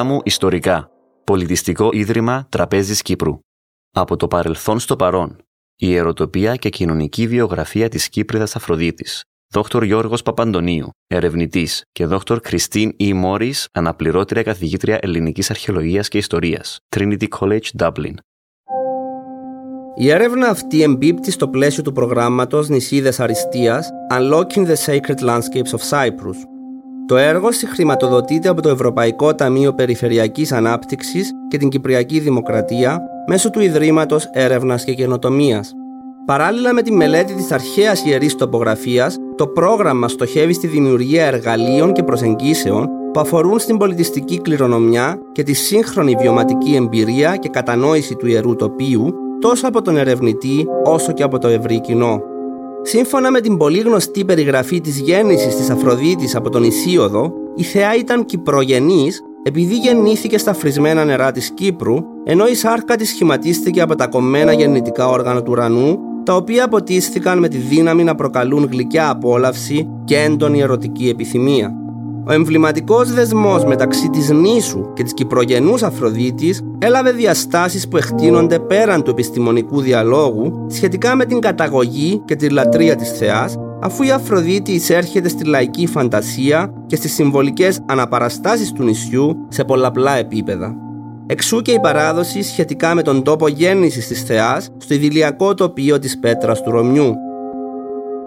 Δίπλα μου ιστορικά. Πολιτιστικό Ίδρυμα Τραπέζης Κύπρου. Από το παρελθόν στο παρόν. Η ερωτοπία και κοινωνική βιογραφία της Κύπριδας Αφροδίτης. Δόκτωρ Γιώργος Παπαντονίου, ερευνητής και δόκτωρ Κριστίν E. Μόρις, αναπληρώτρια καθηγήτρια ελληνικής αρχαιολογίας και ιστορίας. Trinity College Dublin. Η έρευνα αυτή εμπίπτει στο πλαίσιο του προγράμματος Νησίδες Αριστείας Unlocking the Sacred Landscapes of Cyprus. Το έργο συγχρηματοδοτείται από το Ευρωπαϊκό Ταμείο Περιφερειακής Ανάπτυξης και την Κυπριακή Δημοκρατία μέσω του Ιδρύματος Έρευνας και Καινοτομίας. Παράλληλα με τη μελέτη της αρχαίας ιερής τοπογραφίας, το πρόγραμμα στοχεύει στη δημιουργία εργαλείων και προσεγγίσεων που αφορούν στην πολιτιστική κληρονομιά και τη σύγχρονη βιωματική εμπειρία και κατανόηση του ιερού τοπίου τόσο από τον ερευνητή όσο και από το ευρύ κοινό. Σύμφωνα με την πολύ γνωστή περιγραφή της γέννησης της Αφροδίτης από τον Ισίωδο, η θεά ήταν κυπρογενής επειδή γεννήθηκε στα φρισμένα νερά της Κύπρου, ενώ η σάρκα της σχηματίστηκε από τα κομμένα γεννητικά όργανα του ουρανού, τα οποία αποτίστηκαν με τη δύναμη να προκαλούν γλυκιά απόλαυση και έντονη ερωτική επιθυμία. Ο εμβληματικός δεσμός μεταξύ της νήσου και της κυπρογενούς Αφροδίτης έλαβε διαστάσεις που εκτείνονται πέραν του επιστημονικού διαλόγου σχετικά με την καταγωγή και τη λατρεία της θεάς αφού η Αφροδίτη εισέρχεται στη λαϊκή φαντασία και στις συμβολικές αναπαραστάσεις του νησιού σε πολλαπλά επίπεδα. Εξού και η παράδοση σχετικά με τον τόπο γέννησης της θεάς στο ιδηλιακό τοπίο της Πέτρας του Ρωμιού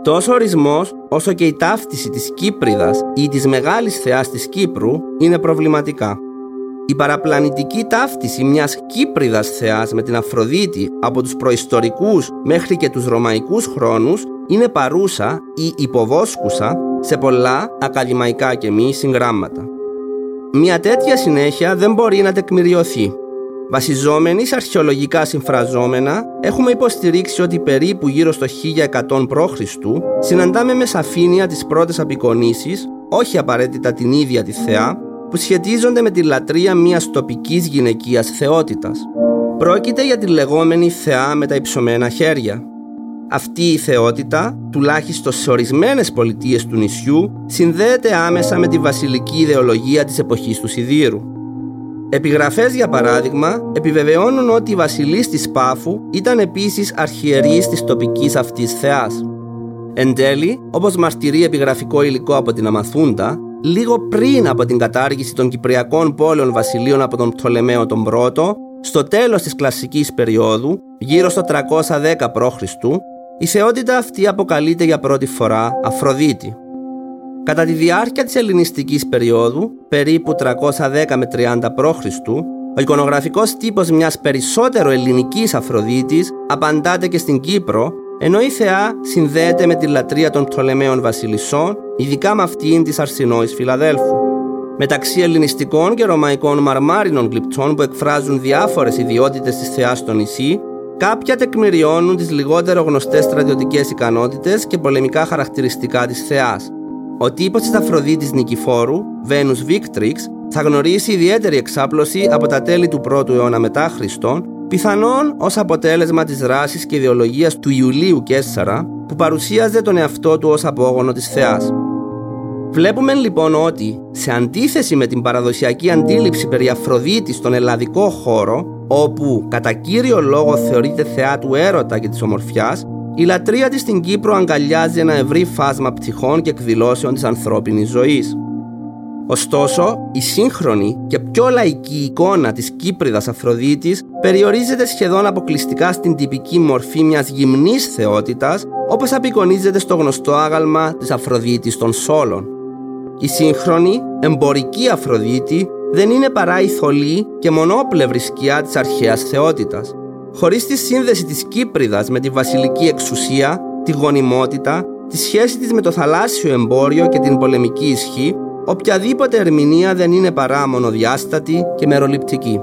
Τόσο ο ορισμός όσο και η ταύτιση της Κύπριδας ή της Μεγάλης Θεάς της Κύπρου είναι προβληματικά. Η παραπλανητική ταύτιση μιας Κύπριδας Θεάς με την Αφροδίτη από τους προϊστορικούς μέχρι και τους ρωμαϊκούς χρόνους είναι παρούσα ή υποβόσκουσα σε πολλά ακαδημαϊκά και μη συγγράμματα. Μια τέτοια συνέχεια δεν μπορεί να τεκμηριωθεί Βασιζόμενοι σε αρχαιολογικά συμφραζόμενα, έχουμε υποστηρίξει ότι περίπου γύρω στο 1100 π.Χ. συναντάμε με σαφήνεια τις πρώτες απεικονίσεις, όχι απαραίτητα την ίδια τη θεά, που σχετίζονται με τη λατρεία μιας τοπικής γυναικείας θεότητας. Πρόκειται για τη λεγόμενη θεά με τα υψωμένα χέρια. Αυτή η θεότητα, τουλάχιστον σε ορισμένες πολιτείες του νησιού, συνδέεται άμεσα με τη βασιλική ιδεολογία της εποχής του Σιδήρου. Επιγραφές για παράδειγμα επιβεβαιώνουν ότι η βασιλής της Πάφου ήταν επίσης αρχιερής της τοπικής αυτής θεάς. Εν τέλει, όπως μαρτυρεί επιγραφικό υλικό από την Αμαθούντα, λίγο πριν από την κατάργηση των Κυπριακών πόλεων βασιλείων από τον Πτολεμαίο τον Πρώτο, στο τέλος της κλασικής περίοδου, γύρω στο 310 π.Χ., η θεότητα αυτή αποκαλείται για πρώτη φορά Αφροδίτη. Κατά τη διάρκεια της ελληνιστικής περίοδου, περίπου 310 με 30 π.Χ., ο εικονογραφικός τύπος μιας περισσότερο ελληνικής Αφροδίτης απαντάται και στην Κύπρο, ενώ η θεά συνδέεται με τη λατρεία των Πτολεμαίων βασιλισσών, ειδικά με αυτήν της Αρσινόης Φιλαδέλφου. Μεταξύ ελληνιστικών και ρωμαϊκών μαρμάρινων γλυπτών που εκφράζουν διάφορες ιδιότητες της θεάς στο νησί, κάποια τεκμηριώνουν τις λιγότερο γνωστές στρατιωτικές ικανότητες και πολεμικά χαρακτηριστικά της θεάς. Ο τύπος της Αφροδίτης Νικηφόρου, Venus Victrix, θα γνωρίσει ιδιαίτερη εξάπλωση από τα τέλη του 1ου αιώνα μετά Χριστόν, πιθανόν ως αποτέλεσμα της δράσης και ιδεολογίας του Ιουλίου Κέσσαρα, που παρουσίαζε τον εαυτό του ως απόγονο της Θεάς. Βλέπουμε λοιπόν ότι, σε αντίθεση με την παραδοσιακή αντίληψη περί Αφροδίτης στον ελλαδικό χώρο, όπου κατά κύριο λόγο θεωρείται θεά του έρωτα και της ομορφιάς, η λατρεία της στην Κύπρο αγκαλιάζει ένα ευρύ φάσμα ψυχών και εκδηλώσεων της ανθρώπινης ζωής. Ωστόσο, η σύγχρονη και πιο λαϊκή εικόνα της Κύπριδας Αφροδίτης περιορίζεται σχεδόν αποκλειστικά στην τυπική μορφή μιας γυμνής θεότητας όπως απεικονίζεται στο γνωστό άγαλμα της Αφροδίτης των Σόλων. Η σύγχρονη, εμπορική Αφροδίτη δεν είναι παρά η θολή και μονόπλευρη σκιά της αρχαίας θεότητας. Χωρίς τη σύνδεση της Κύπριδας με τη βασιλική εξουσία, τη γονιμότητα, τη σχέση της με το θαλάσσιο εμπόριο και την πολεμική ισχύ, οποιαδήποτε ερμηνεία δεν είναι παρά μονοδιάστατη και μεροληπτική.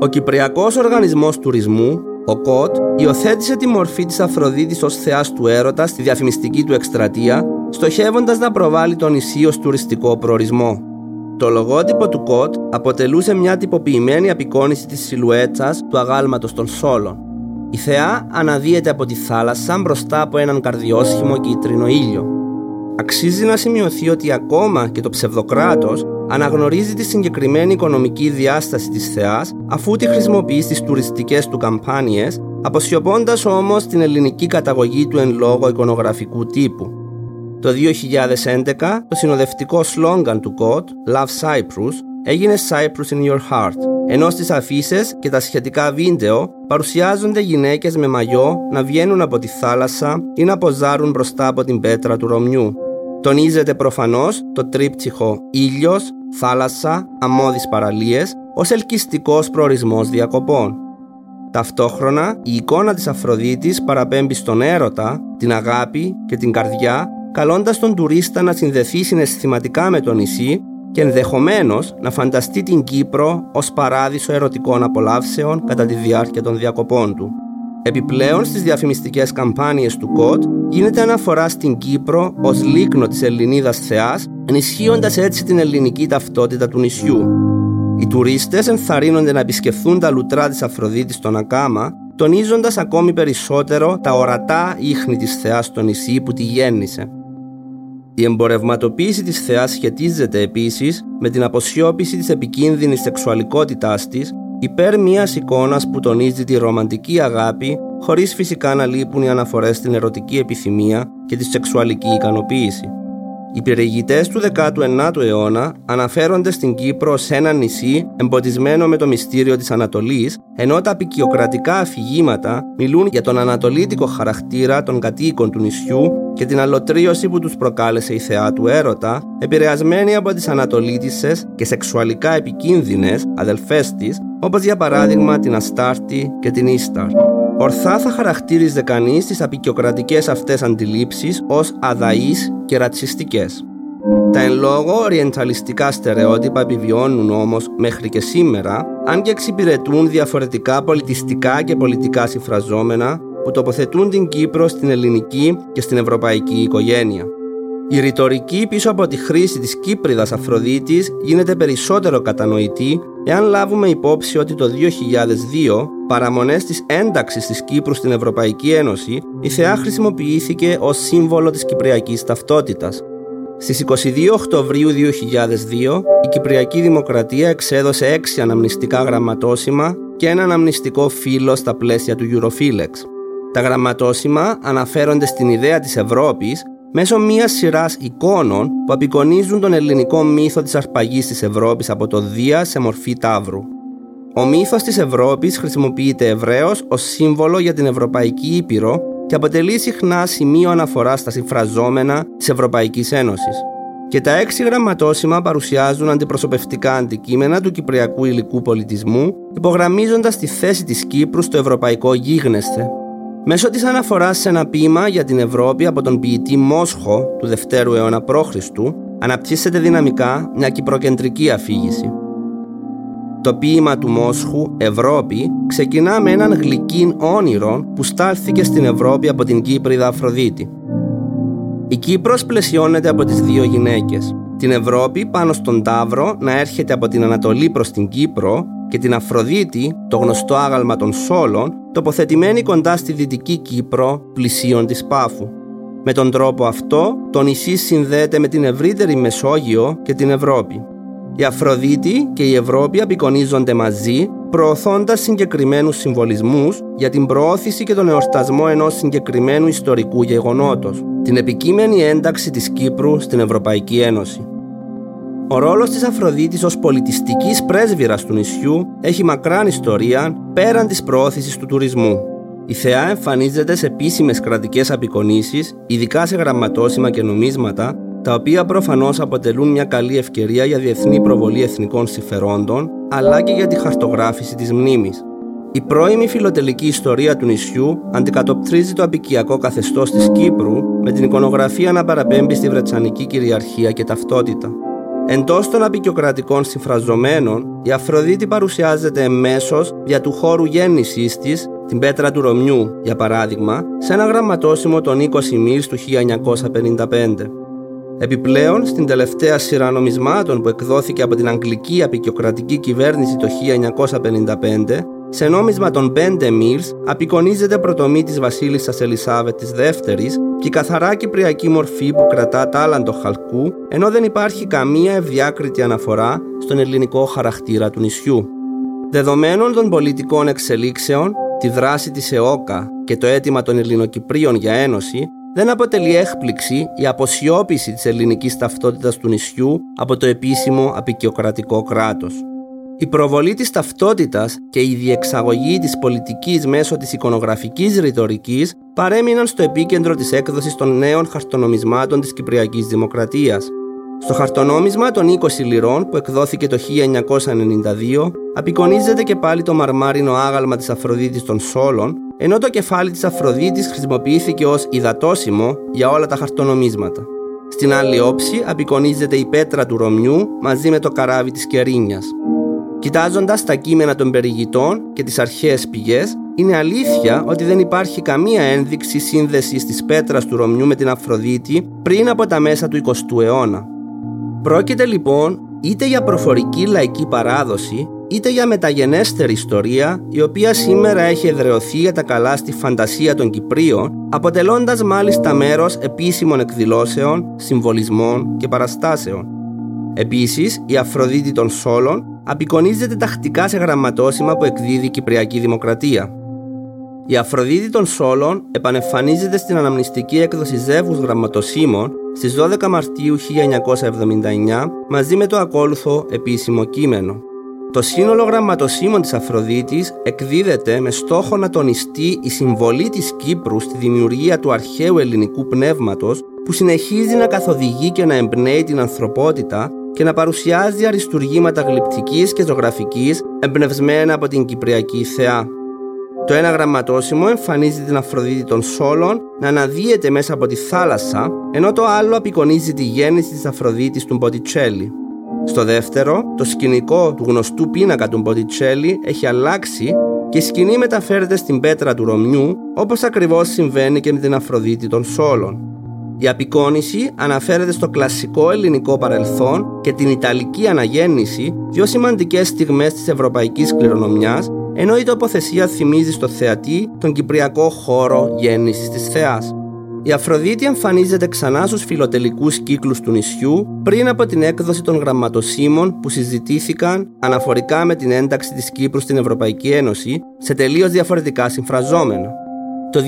Ο Κυπριακός Οργανισμός Τουρισμού, ο ΚΟΤ, υιοθέτησε τη μορφή της Αφροδίτης ως θεάς του έρωτα στη διαφημιστική του εκστρατεία, στοχεύοντας να προβάλλει τον νησί ως τουριστικό προορισμό. Το λογότυπο του κοτ αποτελούσε μια τυποποιημένη απεικόνηση της σιλουέτσας του αγάλματος των σόλων. Η θεά αναδύεται από τη θάλασσα μπροστά από έναν καρδιόσχημο κίτρινο ήλιο. Αξίζει να σημειωθεί ότι ακόμα και το ψευδοκράτος αναγνωρίζει τη συγκεκριμένη οικονομική διάσταση της θεάς αφού τη χρησιμοποιεί στις τουριστικές του καμπάνιες, αποσιωπώντας όμως την ελληνική καταγωγή του εν λόγω εικονογραφικού τύπου. Το 2011, το συνοδευτικό σλόγκαν του ΚΟΤ, Love Cyprus, έγινε Cyprus in your heart, ενώ στις αφήσει και τα σχετικά βίντεο παρουσιάζονται γυναίκες με μαγιό να βγαίνουν από τη θάλασσα ή να ποζάρουν μπροστά από την πέτρα του Ρωμιού. Τονίζεται προφανώς το τρίπτυχο ήλιος, θάλασσα, αμμώδεις παραλίες ως ελκυστικός προορισμός διακοπών. Ταυτόχρονα, η εικόνα της Αφροδίτης παραπέμπει στον έρωτα, την αγάπη και την καρδιά, καλώντας τον τουρίστα να συνδεθεί συναισθηματικά με το νησί και ενδεχομένως να φανταστεί την Κύπρο ως παράδεισο ερωτικών απολαύσεων κατά τη διάρκεια των διακοπών του. Επιπλέον στις διαφημιστικές καμπάνιες του ΚΟΤ γίνεται αναφορά στην Κύπρο ως λίκνο της Ελληνίδας θεάς, ενισχύοντας έτσι την ελληνική ταυτότητα του νησιού. Οι τουρίστες ενθαρρύνονται να επισκεφθούν τα λουτρά της Αφροδίτης στον Ακάμα, τονίζοντας ακόμη περισσότερο τα ορατά ίχνη της θεάς στο νησί που τη γέννησε. Η εμπορευματοποίηση της θεάς σχετίζεται επίσης με την αποσιώπηση της επικίνδυνης σεξουαλικότητάς της υπέρ μιας εικόνας που τονίζει τη ρομαντική αγάπη χωρίς φυσικά να λείπουν οι αναφορές στην ερωτική επιθυμία και τη σεξουαλική ικανοποίηση. Οι περιηγητές του 19ου αιώνα αναφέρονται στην Κύπρο σε ένα νησί εμποτισμένο με το μυστήριο της Ανατολής, ενώ τα απεικιοκρατικά αφηγήματα μιλούν για τον ανατολίτικο χαρακτήρα των κατοίκων του νησιού και την αλωτρίωση που τους προκάλεσε η θεά του έρωτα, επηρεασμένη από τις ανατολίτισσες και σεξουαλικά επικίνδυνες αδελφές της, όπως για παράδειγμα την Αστάρτη και την Ίσταρ. Ορθά θα χαρακτήριζε κανείς τις απεικιοκρατικές αυτές αντιλήψεις ως αδαείς και ρατσιστικές. Τα εν λόγω οριενταλιστικά στερεότυπα επιβιώνουν όμως μέχρι και σήμερα, αν και εξυπηρετούν διαφορετικά πολιτιστικά και πολιτικά συμφραζόμενα που τοποθετούν την Κύπρο στην ελληνική και στην ευρωπαϊκή οικογένεια. Η ρητορική πίσω από τη χρήση της Κύπριδας Αφροδίτης γίνεται περισσότερο κατανοητή εάν λάβουμε υπόψη ότι το 2002, παραμονές της ένταξης της Κύπρου στην Ευρωπαϊκή Ένωση, η θεά χρησιμοποιήθηκε ως σύμβολο της κυπριακής ταυτότητας. Στις 22 Οκτωβρίου 2002, η Κυπριακή Δημοκρατία εξέδωσε έξι αναμνηστικά γραμματόσημα και ένα αναμνηστικό φύλλο στα πλαίσια του Eurofilex. Τα γραμματόσημα αναφέρονται στην ιδέα της Ευρώπης μέσω μιας σειράς εικόνων που απεικονίζουν τον ελληνικό μύθο της αρπαγής της Ευρώπης από το Δία σε μορφή τάβρου. Ο μύθος της Ευρώπης χρησιμοποιείται ευρέως ως σύμβολο για την Ευρωπαϊκή Ήπειρο και αποτελεί συχνά σημείο αναφοράς στα συμφραζόμενα της Ευρωπαϊκής Ένωσης. Και τα έξι γραμματόσημα παρουσιάζουν αντιπροσωπευτικά αντικείμενα του κυπριακού υλικού πολιτισμού, υπογραμμίζοντας τη θέση της Κύπρου στο ευρωπαϊκό γίγνεσθε, Μέσω της αναφοράς σε ένα ποίημα για την Ευρώπη από τον ποιητή Μόσχο του Δευτέρου αιώνα π.Χ. αναπτύσσεται δυναμικά μια κυπροκεντρική αφήγηση. Το ποίημα του Μόσχου «Ευρώπη» ξεκινά με έναν γλυκύν όνειρο που στάλθηκε στην Ευρώπη από την Κύπριδα Αφροδίτη. Η Κύπρος πλαισιώνεται από τις δύο γυναίκες. Την Ευρώπη πάνω στον Ταύρο να έρχεται από την Ανατολή προς την Κύπρο και την Αφροδίτη, το γνωστό άγαλμα των Σόλων, τοποθετημένη κοντά στη Δυτική Κύπρο, πλησίον της Πάφου. Με τον τρόπο αυτό, το νησί συνδέεται με την ευρύτερη Μεσόγειο και την Ευρώπη. Η Αφροδίτη και η Ευρώπη απεικονίζονται μαζί, προωθώντας συγκεκριμένους συμβολισμούς για την προώθηση και τον εορτασμό ενός συγκεκριμένου ιστορικού γεγονότος, την επικείμενη ένταξη της Κύπρου στην Ευρωπαϊκή Ένωση. Ο ρόλος της Αφροδίτης ως πολιτιστικής πρέσβυρας του νησιού έχει μακράν ιστορία πέραν της προώθησης του τουρισμού. Η θεά εμφανίζεται σε επίσημες κρατικές απεικονίσεις, ειδικά σε γραμματόσημα και νομίσματα, τα οποία προφανώς αποτελούν μια καλή ευκαιρία για διεθνή προβολή εθνικών συμφερόντων, αλλά και για τη χαρτογράφηση της μνήμης. Η πρώιμη φιλοτελική ιστορία του νησιού αντικατοπτρίζει το απικιακό καθεστώς της Κύπρου με την εικονογραφία να παραπέμπει στη Βρετσανική κυριαρχία και ταυτότητα. Εντός των απεικιοκρατικών συμφραζομένων, η Αφροδίτη παρουσιάζεται εμέσω για του χώρου γέννησής της, την πέτρα του Ρωμιού, για παράδειγμα, σε ένα γραμματόσημο των 20 μίλς του 1955. Επιπλέον, στην τελευταία σειρά νομισμάτων που εκδόθηκε από την Αγγλική Απεικιοκρατική Κυβέρνηση το 1955, σε νόμισμα των 5 μίλς απεικονίζεται πρωτομή της βασίλισσας Ελισάβετ της δεύτερης και η καθαρά κυπριακή μορφή που κρατά τάλαντο χαλκού ενώ δεν υπάρχει καμία ευδιάκριτη αναφορά στον ελληνικό χαρακτήρα του νησιού. Δεδομένων των πολιτικών εξελίξεων, τη δράση της ΕΟΚΑ και το αίτημα των Ελληνοκυπρίων για ένωση, δεν αποτελεί έκπληξη η αποσιώπηση της ελληνικής ταυτότητας του νησιού από το επίσημο απεικιοκρατικό κράτος. Η προβολή της ταυτότητας και η διεξαγωγή της πολιτικής μέσω της εικονογραφικής ρητορικής παρέμειναν στο επίκεντρο της έκδοσης των νέων χαρτονομισμάτων της Κυπριακής Δημοκρατίας. Στο χαρτονόμισμα των 20 λιρών που εκδόθηκε το 1992 απεικονίζεται και πάλι το μαρμάρινο άγαλμα της Αφροδίτης των Σόλων ενώ το κεφάλι της Αφροδίτης χρησιμοποιήθηκε ως υδατόσημο για όλα τα χαρτονομίσματα. Στην άλλη όψη απεικονίζεται η πέτρα του Ρωμιού μαζί με το καράβι της Κερίνιας. Κοιτάζοντας τα κείμενα των περιηγητών και τις αρχαίες πηγές, είναι αλήθεια ότι δεν υπάρχει καμία ένδειξη σύνδεσης της πέτρας του Ρωμιού με την Αφροδίτη πριν από τα μέσα του 20ου αιώνα. Πρόκειται λοιπόν είτε για προφορική λαϊκή παράδοση, είτε για μεταγενέστερη ιστορία, η οποία σήμερα έχει εδρεωθεί για τα καλά στη φαντασία των Κυπρίων, αποτελώντας μάλιστα μέρος επίσημων εκδηλώσεων, συμβολισμών και παραστάσεων. Επίσης, η Αφροδίτη των Σόλων απεικονίζεται τακτικά σε γραμματόσημα που εκδίδει η Κυπριακή Δημοκρατία. Η Αφροδίτη των Σόλων επανεμφανίζεται στην αναμνηστική έκδοση Ζεύγους Γραμματοσύμων στις 12 Μαρτίου 1979 μαζί με το ακόλουθο επίσημο κείμενο. Το σύνολο γραμματοσύμων της Αφροδίτης εκδίδεται με στόχο να τονιστεί η συμβολή της Κύπρου στη δημιουργία του αρχαίου ελληνικού πνεύματος που συνεχίζει να καθοδηγεί και να εμπνέει την ανθρωπότητα και να παρουσιάζει αριστουργήματα γλυπτικής και ζωγραφικής εμπνευσμένα από την Κυπριακή θεά. Το ένα γραμματόσημο εμφανίζει την Αφροδίτη των Σόλων να αναδύεται μέσα από τη θάλασσα, ενώ το άλλο απεικονίζει τη γέννηση της Αφροδίτης του Μποτιτσέλη. Στο δεύτερο, το σκηνικό του γνωστού πίνακα του Μποτιτσέλη έχει αλλάξει και η σκηνή μεταφέρεται στην πέτρα του Ρωμιού, όπως ακριβώς συμβαίνει και με την Αφροδίτη των Σόλων. Η απεικόνηση αναφέρεται στο κλασικό ελληνικό παρελθόν και την Ιταλική αναγέννηση, δύο σημαντικές στιγμές της ευρωπαϊκής κληρονομιάς, ενώ η τοποθεσία θυμίζει στο θεατή τον κυπριακό χώρο γέννησης της θεάς. Η Αφροδίτη εμφανίζεται ξανά στους φιλοτελικούς κύκλους του νησιού πριν από την έκδοση των γραμματοσύμων που συζητήθηκαν αναφορικά με την ένταξη της Κύπρου στην Ευρωπαϊκή Ένωση σε τελείως διαφορετικά συμφραζόμενα. Το 2000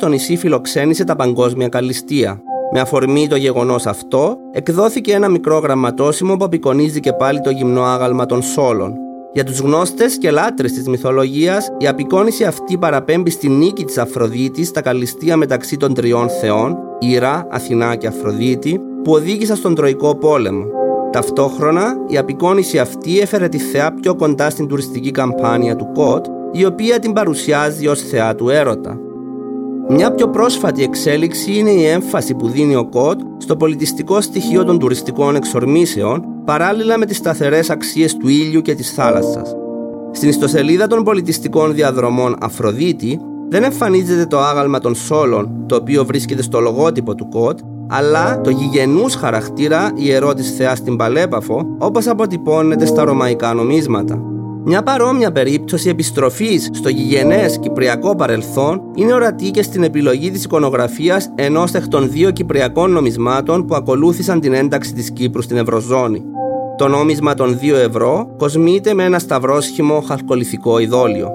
το νησί φιλοξένησε τα παγκόσμια καλυστία. Με αφορμή το γεγονός αυτό, εκδόθηκε ένα μικρό γραμματόσημο που απεικονίζει και πάλι το γυμνό άγαλμα των Σόλων. Για τους γνώστες και λάτρες της μυθολογίας, η απεικόνηση αυτή παραπέμπει στη νίκη της Αφροδίτης στα καλυστία μεταξύ των τριών θεών, Ήρα, Αθηνά και Αφροδίτη, που οδήγησαν στον Τροϊκό πόλεμο. Ταυτόχρονα, η απεικόνηση αυτή έφερε τη θεά πιο κοντά στην τουριστική καμπάνια του Κότ η οποία την παρουσιάζει ως θεά του έρωτα. Μια πιο πρόσφατη εξέλιξη είναι η έμφαση που δίνει ο ΚΟΤ στο πολιτιστικό στοιχείο των τουριστικών εξορμήσεων παράλληλα με τις σταθερές αξίες του ήλιου και της θάλασσας. Στην ιστοσελίδα των πολιτιστικών διαδρομών Αφροδίτη δεν εμφανίζεται το άγαλμα των σόλων το οποίο βρίσκεται στο λογότυπο του ΚΟΤ αλλά το γηγενούς χαρακτήρα ιερό της θεάς στην Παλέπαφο όπως αποτυπώνεται στα ρωμαϊκά νομίσματα. Μια παρόμοια περίπτωση επιστροφής στο γηγενές κυπριακό παρελθόν είναι ορατή και στην επιλογή της εικονογραφίας ενός εκ των δύο κυπριακών νομισμάτων που ακολούθησαν την ένταξη της Κύπρου στην Ευρωζώνη. Το νόμισμα των 2 ευρώ κοσμείται με ένα σταυρόσχημο χαλκολιθικό ειδόλιο.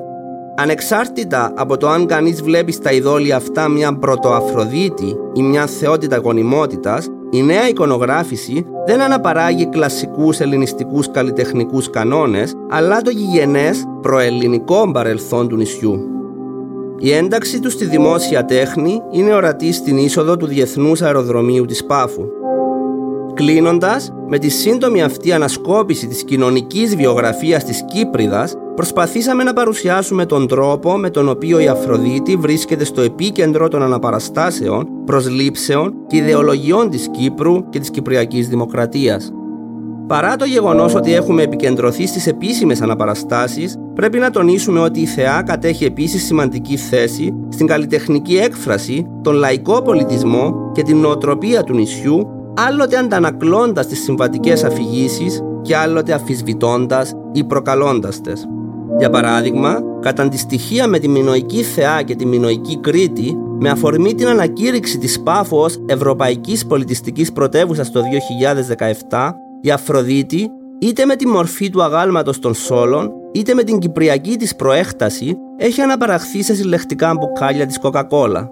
Ανεξάρτητα από το αν κανείς βλέπει στα ειδόλια αυτά μια πρωτοαφροδίτη ή μια θεότητα γονιμότητας, η νέα εικονογράφηση δεν αναπαράγει κλασικούς ελληνιστικούς καλλιτεχνικούς κανόνες, αλλά το γηγενές προελληνικό παρελθόν του νησιού. Η ένταξη του στη δημόσια τέχνη είναι ορατή στην είσοδο του Διεθνούς Αεροδρομίου της Πάφου. Κλείνοντας, με τη σύντομη αυτή ανασκόπηση της κοινωνικής βιογραφίας της Κύπριδας, προσπαθήσαμε να παρουσιάσουμε τον τρόπο με τον οποίο η Αφροδίτη βρίσκεται στο επίκεντρο των αναπαραστάσεων, προσλήψεων και ιδεολογιών της Κύπρου και της Κυπριακής Δημοκρατίας. Παρά το γεγονός ότι έχουμε επικεντρωθεί στις επίσημες αναπαραστάσεις, πρέπει να τονίσουμε ότι η θεά κατέχει επίσης σημαντική θέση στην καλλιτεχνική έκφραση, τον λαϊκό πολιτισμό και την νοοτροπία του νησιού, άλλοτε αντανακλώντας τις συμβατικές αφηγήσεις και άλλοτε αφισβητώντας ή προκαλώντας τες. Για παράδειγμα, κατά τη στοιχεία με τη Μινοϊκή Θεά και τη Μινοϊκή Κρήτη, με αφορμή την ανακήρυξη της Πάφου ως Ευρωπαϊκής Πολιτιστικής Πρωτεύουσας το 2017, η Αφροδίτη, είτε με τη μορφή του αγάλματος των Σόλων, είτε με την κυπριακή της προέκταση, έχει αναπαραχθεί σε συλλεκτικά μπουκάλια της Coca-Cola.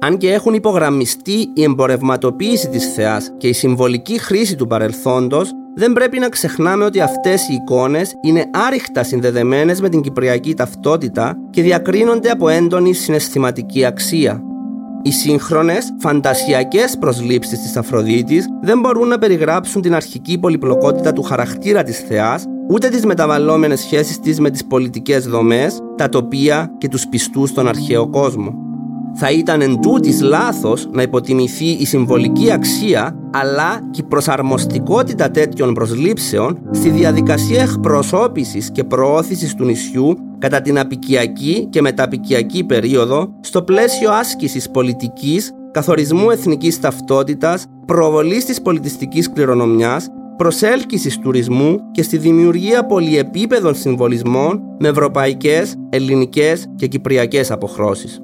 Αν και έχουν υπογραμμιστεί η εμπορευματοποίηση της θεάς και η συμβολική χρήση του παρελθόντος, δεν πρέπει να ξεχνάμε ότι αυτές οι εικόνες είναι άρρηκτα συνδεδεμένες με την κυπριακή ταυτότητα και διακρίνονται από έντονη συναισθηματική αξία. Οι σύγχρονες, φαντασιακές προσλήψεις της Αφροδίτης δεν μπορούν να περιγράψουν την αρχική πολυπλοκότητα του χαρακτήρα της Θεάς, ούτε τις μεταβαλλόμενες σχέσεις της με τις πολιτικές δομές, τα τοπία και τους πιστούς στον αρχαίο κόσμο. Θα ήταν εν τούτης λάθος να υποτιμηθεί η συμβολική αξία αλλά και η προσαρμοστικότητα τέτοιων προσλήψεων στη διαδικασία εκπροσώπησης και προώθησης του νησιού κατά την απικιακή και μεταπικιακή περίοδο στο πλαίσιο άσκησης πολιτικής, καθορισμού εθνικής ταυτότητας, προβολής της πολιτιστικής κληρονομιάς, προσέλκυσης τουρισμού και στη δημιουργία πολυεπίπεδων συμβολισμών με ευρωπαϊκές, ελληνικές και κυπριακές αποχρώσεις.